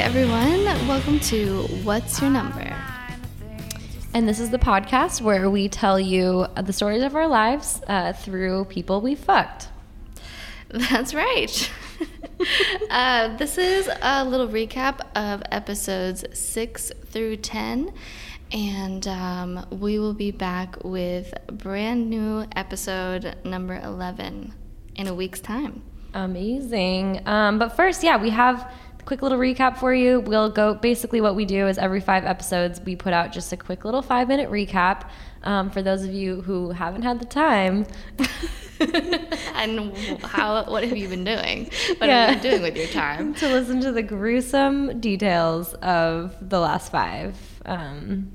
everyone. Welcome to What's Your Number? And this is the podcast where we tell you the stories of our lives uh, through people we fucked. That's right. uh, this is a little recap of episodes 6 through 10. And um, we will be back with brand new episode number 11 in a week's time. Amazing. Um, but first, yeah, we have quick little recap for you. We'll go basically what we do is every five episodes, we put out just a quick little five minute recap. Um, for those of you who haven't had the time. and how what have you been doing? What yeah. have you been doing with your time? to listen to the gruesome details of the last five um,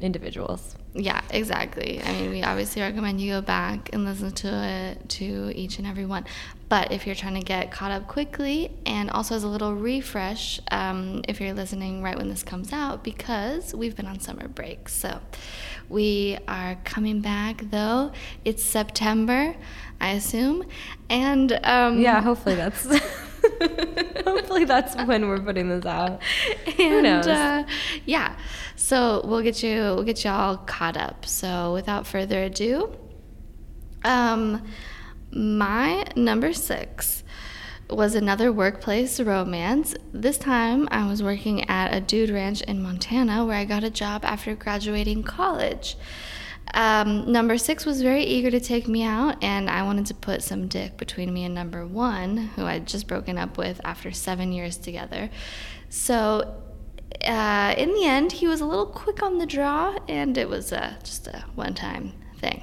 individuals. Yeah, exactly. I mean, we obviously recommend you go back and listen to it to each and every one. But if you're trying to get caught up quickly, and also as a little refresh, um, if you're listening right when this comes out, because we've been on summer break. So we are coming back though. It's September, I assume. And um, yeah, hopefully that's. Hopefully that's when we're putting this out. And, Who knows? Uh, yeah. So we'll get you we'll get you all caught up. So without further ado, um, my number six was another workplace romance. This time I was working at a dude ranch in Montana where I got a job after graduating college. Um, number six was very eager to take me out, and I wanted to put some dick between me and number one, who I'd just broken up with after seven years together. So, uh, in the end, he was a little quick on the draw, and it was uh, just a one time thing.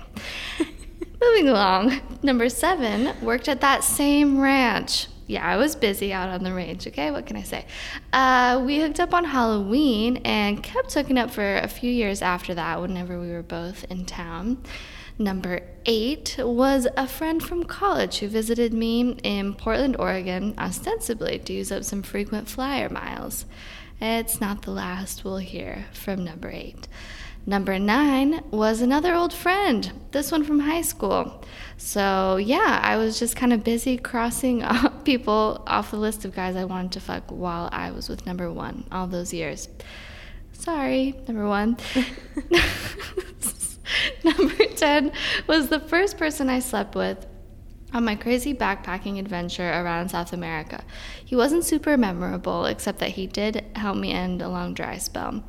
Moving along, number seven worked at that same ranch yeah, I was busy out on the range, okay? What can I say? Uh, we hooked up on Halloween and kept hooking up for a few years after that whenever we were both in town. Number eight was a friend from college who visited me in Portland, Oregon, ostensibly to use up some frequent flyer miles. It's not the last we'll hear from number eight. Number nine was another old friend, this one from high school. So, yeah, I was just kind of busy crossing people off the list of guys I wanted to fuck while I was with number one all those years. Sorry, number one. number 10 was the first person I slept with on my crazy backpacking adventure around South America. He wasn't super memorable, except that he did help me end a long dry spell.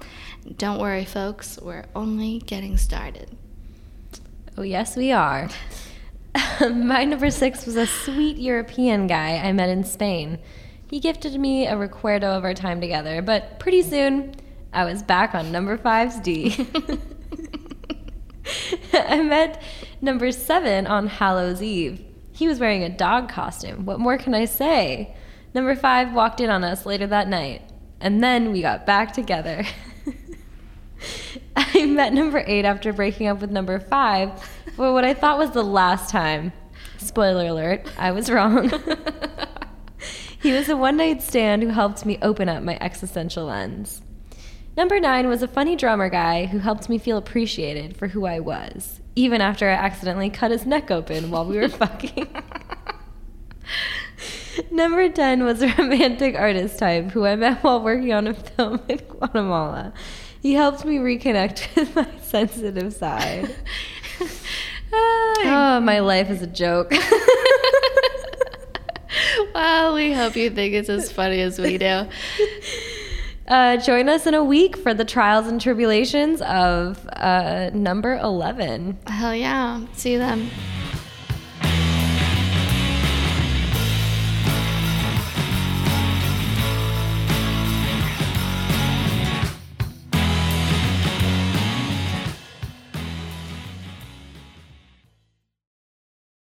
Don't worry, folks, we're only getting started. Oh, yes, we are. my number six was a sweet European guy I met in Spain. He gifted me a recuerdo of our time together, but pretty soon I was back on number five's D. I met number seven on Hallows Eve. He was wearing a dog costume. What more can I say? Number five walked in on us later that night, and then we got back together. I met number eight after breaking up with number five for what I thought was the last time. Spoiler alert, I was wrong. he was a one night stand who helped me open up my existential lens. Number nine was a funny drummer guy who helped me feel appreciated for who I was even after I accidentally cut his neck open while we were fucking. Number 10 was a romantic artist type who I met while working on a film in Guatemala. He helped me reconnect with my sensitive side. oh, my life is a joke. well, we hope you think it's as funny as we do. Uh, join us in a week for the trials and tribulations of uh, number 11. Hell yeah. See then.